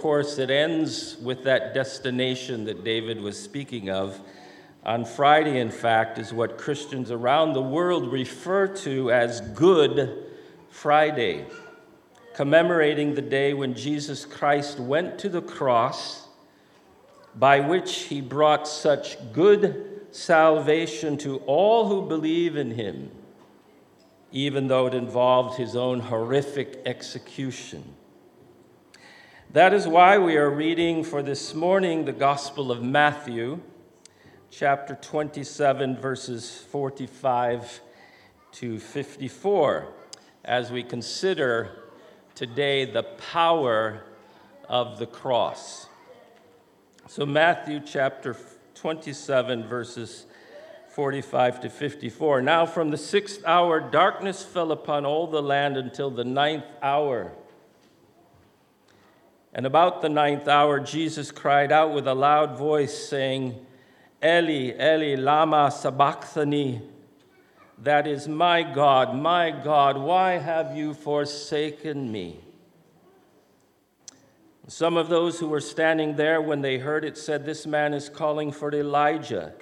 course, it ends with that destination that David was speaking of. On Friday, in fact, is what Christians around the world refer to as Good Friday, commemorating the day when Jesus Christ went to the cross, by which he brought such good salvation to all who believe in him, even though it involved his own horrific execution. That is why we are reading for this morning the Gospel of Matthew, chapter 27, verses 45 to 54, as we consider today the power of the cross. So, Matthew chapter 27, verses 45 to 54. Now, from the sixth hour, darkness fell upon all the land until the ninth hour. And about the ninth hour, Jesus cried out with a loud voice, saying, Eli, Eli, Lama Sabachthani. That is, my God, my God, why have you forsaken me? Some of those who were standing there when they heard it said, This man is calling for Elijah.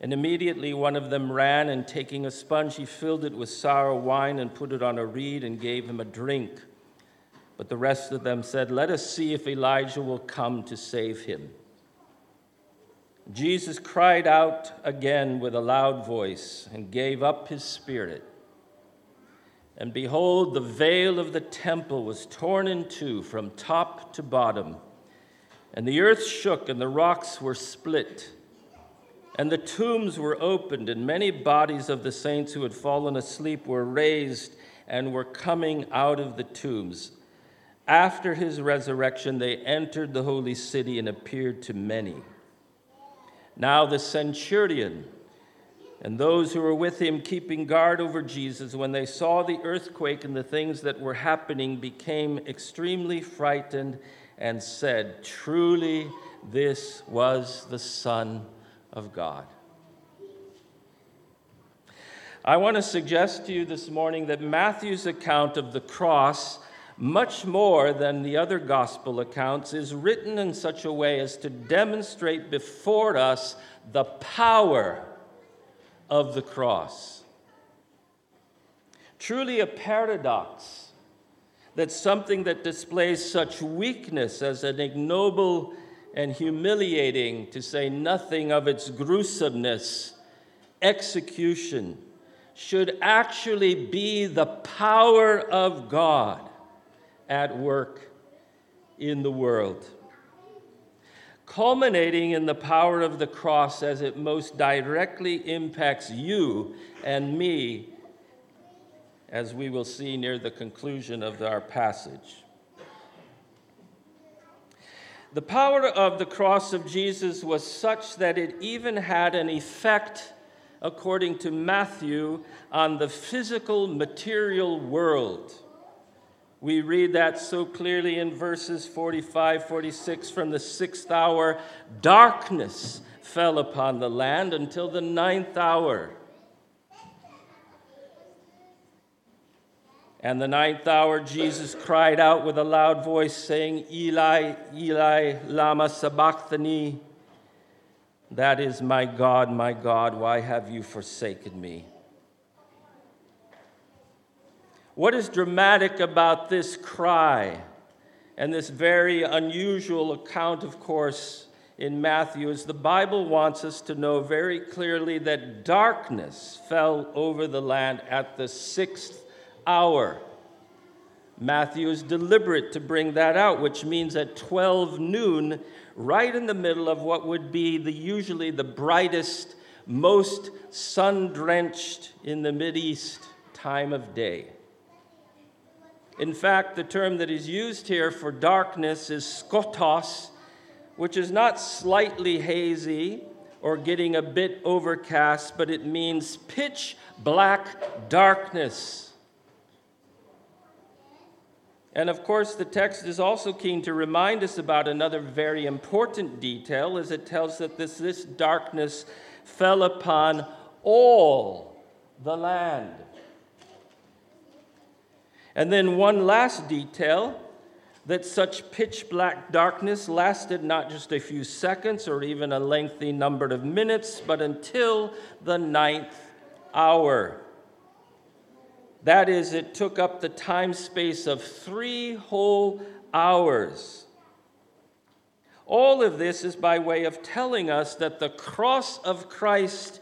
And immediately one of them ran, and taking a sponge, he filled it with sour wine and put it on a reed and gave him a drink. But the rest of them said, Let us see if Elijah will come to save him. Jesus cried out again with a loud voice and gave up his spirit. And behold, the veil of the temple was torn in two from top to bottom, and the earth shook, and the rocks were split, and the tombs were opened, and many bodies of the saints who had fallen asleep were raised and were coming out of the tombs. After his resurrection, they entered the holy city and appeared to many. Now, the centurion and those who were with him, keeping guard over Jesus, when they saw the earthquake and the things that were happening, became extremely frightened and said, Truly, this was the Son of God. I want to suggest to you this morning that Matthew's account of the cross much more than the other gospel accounts, is written in such a way as to demonstrate before us the power of the cross. Truly a paradox that something that displays such weakness as an ignoble and humiliating, to say nothing of its gruesomeness, execution, should actually be the power of God at work in the world. Culminating in the power of the cross as it most directly impacts you and me, as we will see near the conclusion of our passage. The power of the cross of Jesus was such that it even had an effect, according to Matthew, on the physical material world. We read that so clearly in verses 45, 46 from the sixth hour. Darkness fell upon the land until the ninth hour. And the ninth hour, Jesus cried out with a loud voice, saying, Eli, Eli, Lama Sabachthani. That is, my God, my God, why have you forsaken me? What is dramatic about this cry and this very unusual account, of course, in Matthew is the Bible wants us to know very clearly that darkness fell over the land at the sixth hour. Matthew is deliberate to bring that out, which means at 12 noon, right in the middle of what would be the usually the brightest, most sun drenched in the East time of day. In fact, the term that is used here for darkness is skotos, which is not slightly hazy or getting a bit overcast, but it means pitch black darkness. And of course, the text is also keen to remind us about another very important detail as it tells that this, this darkness fell upon all the land. And then, one last detail that such pitch black darkness lasted not just a few seconds or even a lengthy number of minutes, but until the ninth hour. That is, it took up the time space of three whole hours. All of this is by way of telling us that the cross of Christ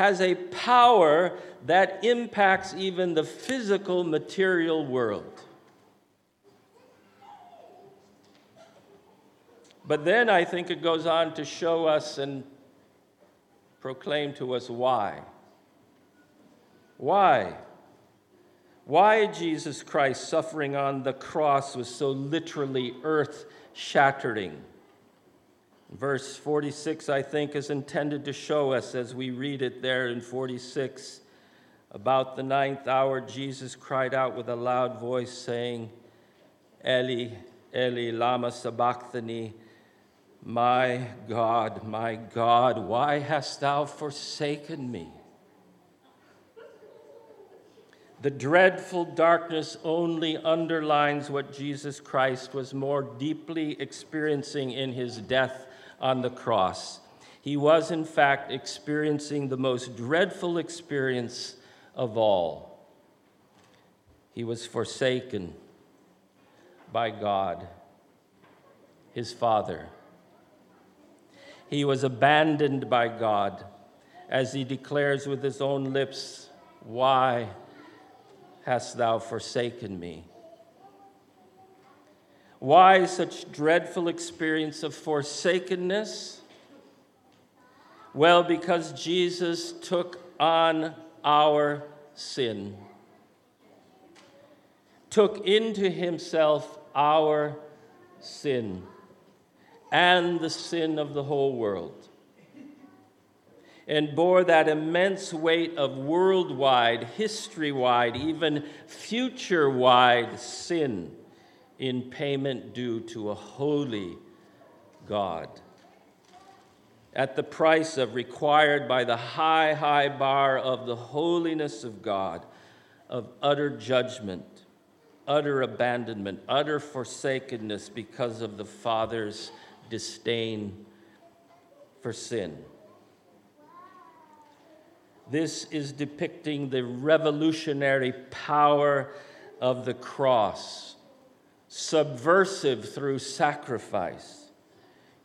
has a power that impacts even the physical material world. But then I think it goes on to show us and proclaim to us why. Why? Why Jesus Christ suffering on the cross was so literally earth shattering. Verse 46, I think, is intended to show us as we read it there in 46. About the ninth hour, Jesus cried out with a loud voice, saying, Eli, Eli, Lama Sabachthani, my God, my God, why hast thou forsaken me? The dreadful darkness only underlines what Jesus Christ was more deeply experiencing in his death on the cross. He was, in fact, experiencing the most dreadful experience of all. He was forsaken by God, his Father. He was abandoned by God, as he declares with his own lips, Why hast thou forsaken me? Why such dreadful experience of forsakenness? Well, because Jesus took on our sin, took into himself our sin and the sin of the whole world, and bore that immense weight of worldwide, history wide, even future wide sin in payment due to a holy God. At the price of required by the high, high bar of the holiness of God, of utter judgment, utter abandonment, utter forsakenness because of the Father's disdain for sin. This is depicting the revolutionary power of the cross subversive through sacrifice,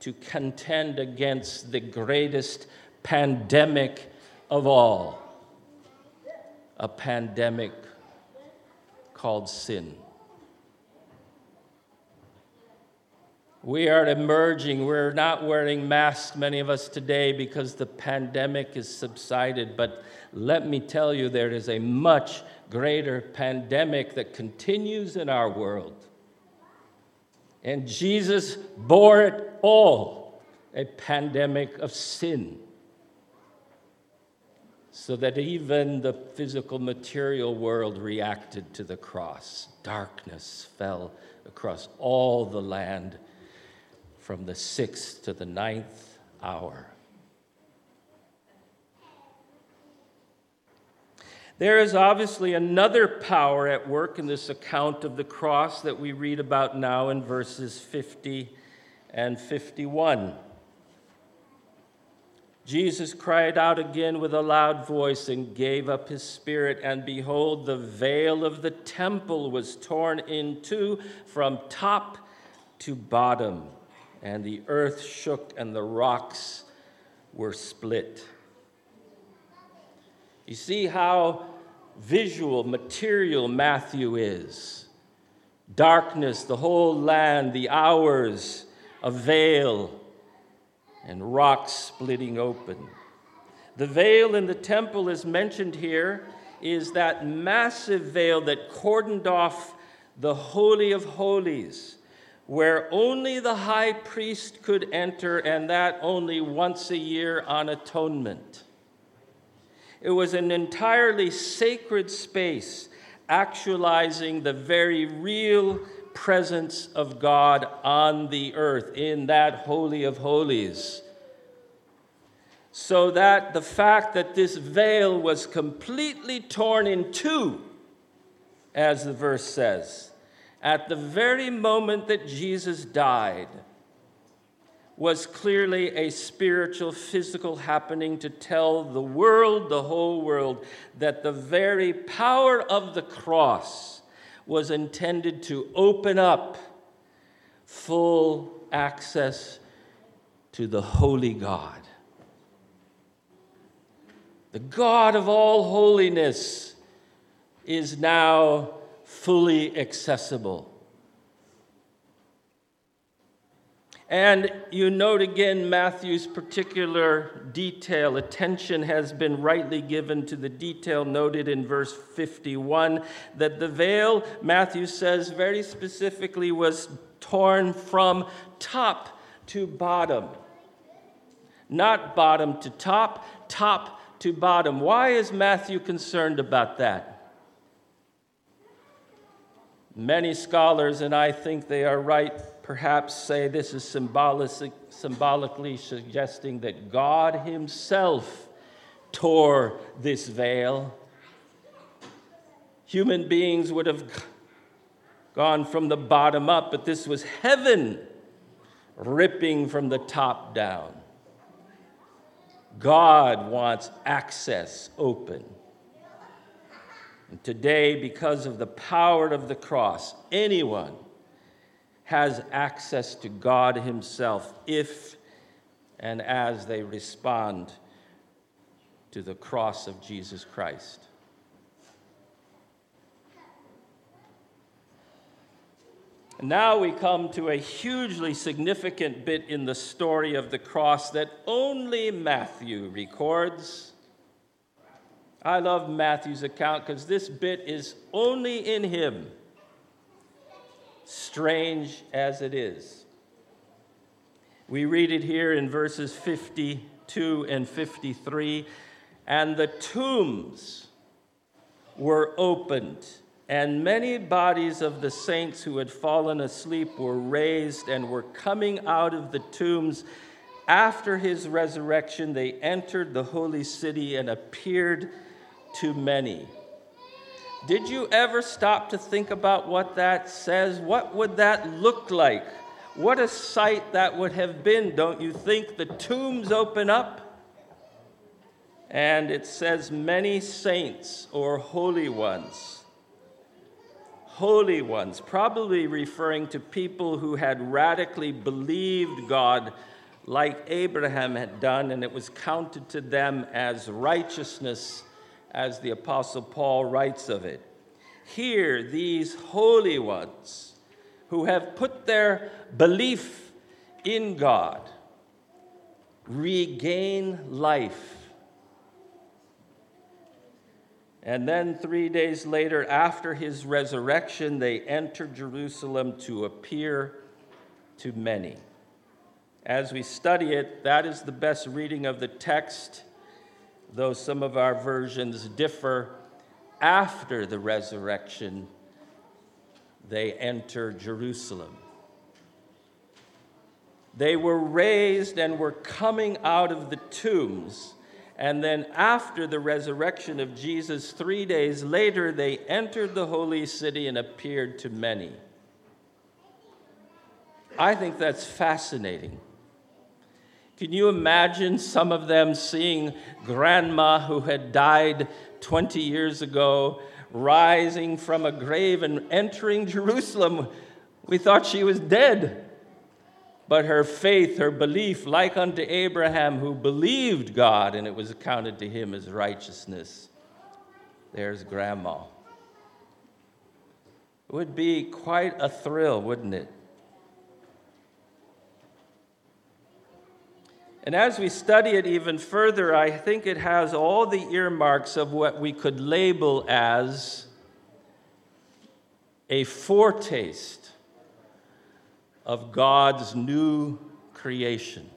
to contend against the greatest pandemic of all a pandemic called sin. We are emerging. We're not wearing masks, many of us today, because the pandemic is subsided. But let me tell you, there is a much greater pandemic that continues in our world. And Jesus bore it all a pandemic of sin. So that even the physical material world reacted to the cross. Darkness fell across all the land from the sixth to the ninth hour. There is obviously another power at work in this account of the cross that we read about now in verses 50 and 51. Jesus cried out again with a loud voice and gave up his spirit, and behold, the veil of the temple was torn in two from top to bottom, and the earth shook and the rocks were split. You see how visual, material Matthew is. Darkness, the whole land, the hours, a veil, and rocks splitting open. The veil in the temple is mentioned here is that massive veil that cordoned off the Holy of Holies, where only the high priest could enter, and that only once a year on atonement. It was an entirely sacred space, actualizing the very real presence of God on the earth in that Holy of Holies. So that the fact that this veil was completely torn in two, as the verse says, at the very moment that Jesus died, was clearly a spiritual, physical happening to tell the world, the whole world, that the very power of the cross was intended to open up full access to the holy God. The God of all holiness is now fully accessible. And you note again Matthew's particular detail. Attention has been rightly given to the detail noted in verse 51 that the veil, Matthew says very specifically, was torn from top to bottom. Not bottom to top, top to bottom. Why is Matthew concerned about that? Many scholars, and I think they are right, perhaps say this is symbolic, symbolically suggesting that God Himself tore this veil. Human beings would have gone from the bottom up, but this was heaven ripping from the top down. God wants access open. And today, because of the power of the cross, anyone has access to God Himself if and as they respond to the cross of Jesus Christ. Now we come to a hugely significant bit in the story of the cross that only Matthew records. I love Matthew's account because this bit is only in him strange as it is. We read it here in verses 52 and 53 and the tombs were opened, and many bodies of the saints who had fallen asleep were raised and were coming out of the tombs. After his resurrection, they entered the holy city and appeared to many. Did you ever stop to think about what that says? What would that look like? What a sight that would have been, don't you think? The tombs open up, and it says, many saints or holy ones. Holy ones, probably referring to people who had radically believed God like Abraham had done, and it was counted to them as righteousness as the Apostle Paul writes of it. Here, these holy ones who have put their belief in God regain life. And then, three days later, after his resurrection, they enter Jerusalem to appear to many. As we study it, that is the best reading of the text though some of our versions differ, after the resurrection, they enter Jerusalem. They were raised and were coming out of the tombs. And then, after the resurrection of Jesus, three days later, they entered the holy city and appeared to many. I think that's fascinating. Can you imagine some of them seeing grandma who had died 20 years ago rising from a grave and entering Jerusalem? We thought she was dead. But her faith, her belief, like unto Abraham, who believed God and it was accounted to him as righteousness. There's grandma. It would be quite a thrill, wouldn't it? And as we study it even further, I think it has all the earmarks of what we could label as a foretaste of God's new creation.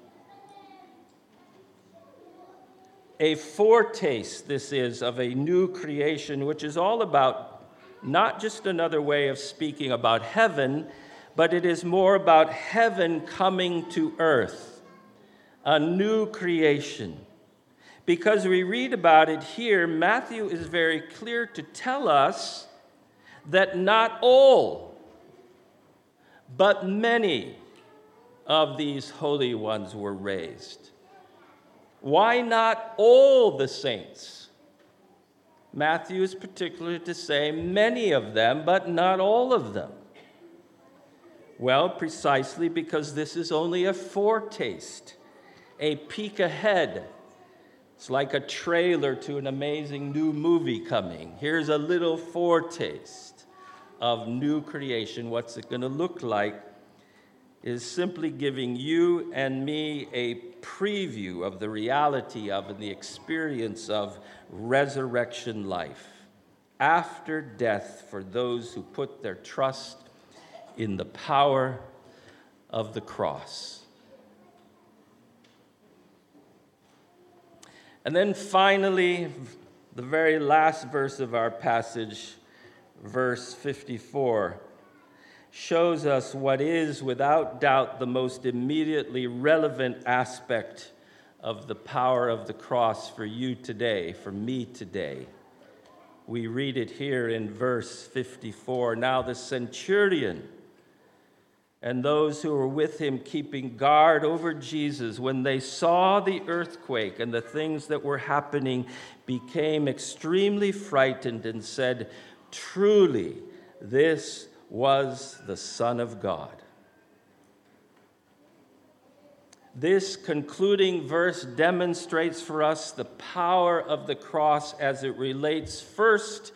A foretaste, this is, of a new creation, which is all about not just another way of speaking about heaven, but it is more about heaven coming to earth a new creation. Because we read about it here, Matthew is very clear to tell us that not all but many of these holy ones were raised. Why not all the saints? Matthew is particular to say many of them, but not all of them. Well, precisely because this is only a foretaste, a peek ahead. It's like a trailer to an amazing new movie coming. Here's a little foretaste of new creation. What's it going to look like? Is simply giving you and me a preview of the reality of and the experience of resurrection life after death for those who put their trust in the power of the cross. And then finally, the very last verse of our passage, verse 54, shows us what is, without doubt, the most immediately relevant aspect of the power of the cross for you today, for me today. We read it here in verse 54. Now the centurion and those who were with him keeping guard over Jesus, when they saw the earthquake and the things that were happening, became extremely frightened and said, Truly, this was the Son of God. This concluding verse demonstrates for us the power of the cross as it relates first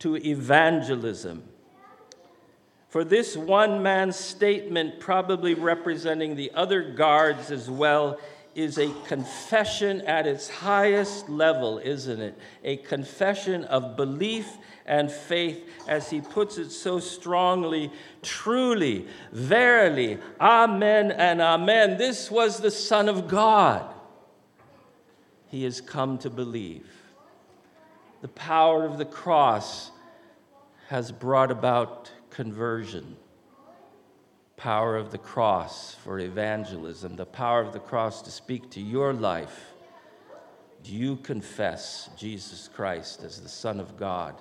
to evangelism for this one man's statement, probably representing the other guards as well, is a confession at its highest level, isn't it? A confession of belief and faith, as he puts it so strongly truly, verily, amen and amen. This was the Son of God. He has come to believe. The power of the cross has brought about conversion, power of the cross for evangelism, the power of the cross to speak to your life. Do you confess Jesus Christ as the Son of God?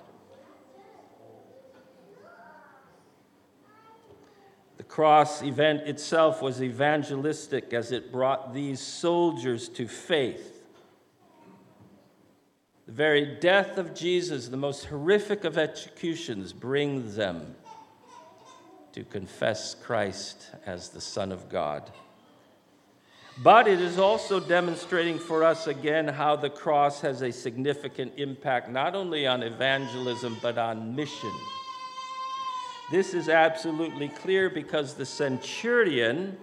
The cross event itself was evangelistic as it brought these soldiers to faith the very death of Jesus, the most horrific of executions, brings them to confess Christ as the Son of God. But it is also demonstrating for us again how the cross has a significant impact not only on evangelism but on mission. This is absolutely clear because the centurion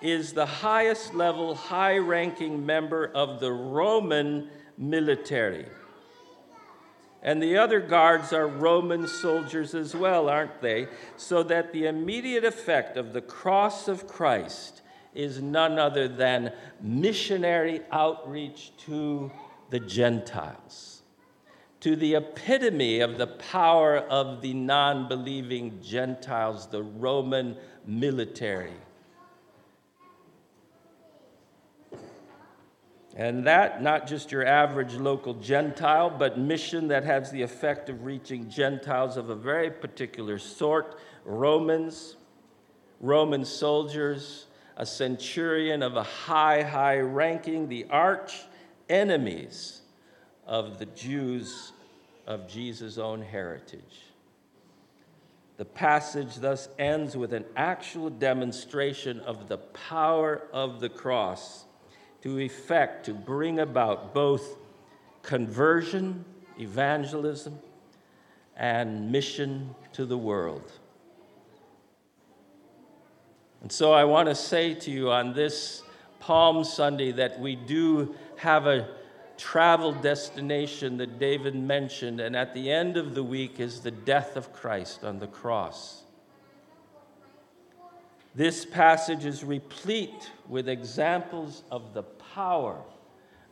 is the highest level, high ranking member of the Roman military. And the other guards are Roman soldiers as well, aren't they? So that the immediate effect of the cross of Christ is none other than missionary outreach to the Gentiles, to the epitome of the power of the non believing Gentiles, the Roman military. And that, not just your average local Gentile, but mission that has the effect of reaching Gentiles of a very particular sort Romans, Roman soldiers, a centurion of a high, high ranking, the arch enemies of the Jews of Jesus' own heritage. The passage thus ends with an actual demonstration of the power of the cross to effect, to bring about both conversion, evangelism, and mission to the world. And so I want to say to you on this Palm Sunday that we do have a travel destination that David mentioned, and at the end of the week is the death of Christ on the cross. This passage is replete with examples of the power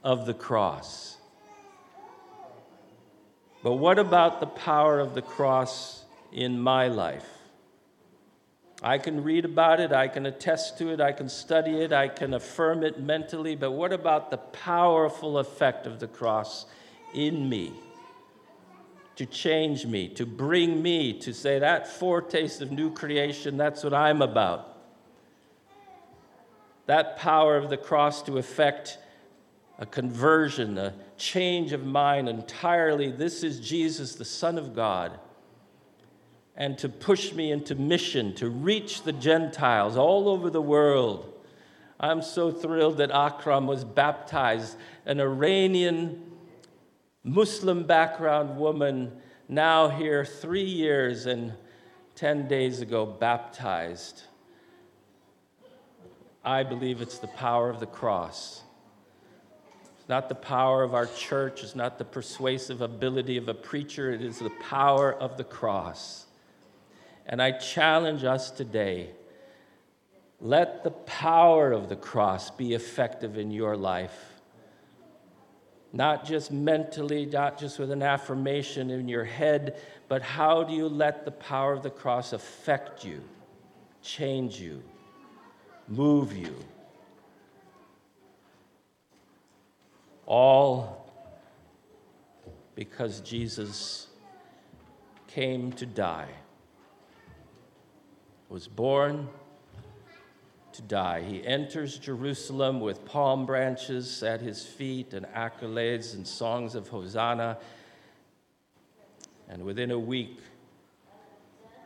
of the cross. But what about the power of the cross in my life? I can read about it, I can attest to it, I can study it, I can affirm it mentally, but what about the powerful effect of the cross in me? to change me, to bring me to say that foretaste of new creation, that's what I'm about. That power of the cross to effect a conversion, a change of mind entirely. This is Jesus, the Son of God. And to push me into mission, to reach the Gentiles all over the world. I'm so thrilled that Akram was baptized, an Iranian Muslim background woman, now here three years and 10 days ago, baptized. I believe it's the power of the cross. It's not the power of our church, it's not the persuasive ability of a preacher, it is the power of the cross. And I challenge us today let the power of the cross be effective in your life not just mentally, not just with an affirmation in your head, but how do you let the power of the cross affect you, change you, move you? All because Jesus came to die, was born to die. He enters Jerusalem with palm branches at his feet and accolades and songs of Hosanna. And within a week,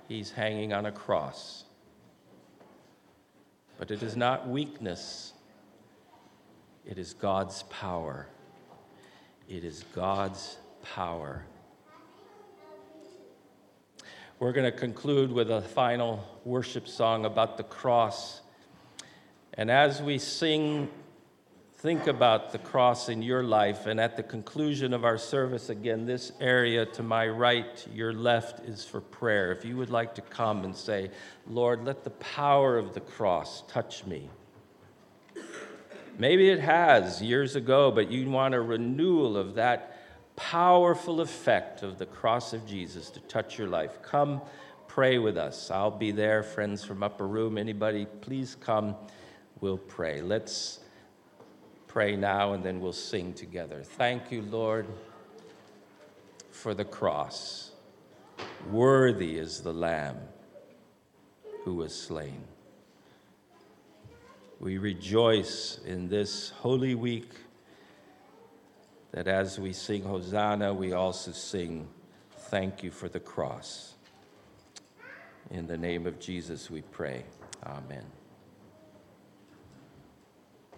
he's hanging on a cross. But it is not weakness, it is God's power. It is God's power. We're going to conclude with a final worship song about the cross. And as we sing, think about the cross in your life. And at the conclusion of our service, again, this area to my right, your left, is for prayer. If you would like to come and say, Lord, let the power of the cross touch me. Maybe it has years ago, but you want a renewal of that powerful effect of the cross of Jesus to touch your life. Come pray with us. I'll be there, friends from Upper Room. Anybody, please come we'll pray. Let's pray now and then we'll sing together. Thank you, Lord, for the cross. Worthy is the Lamb who was slain. We rejoice in this Holy Week that as we sing Hosanna, we also sing, Thank you for the cross. In the name of Jesus, we pray. Amen.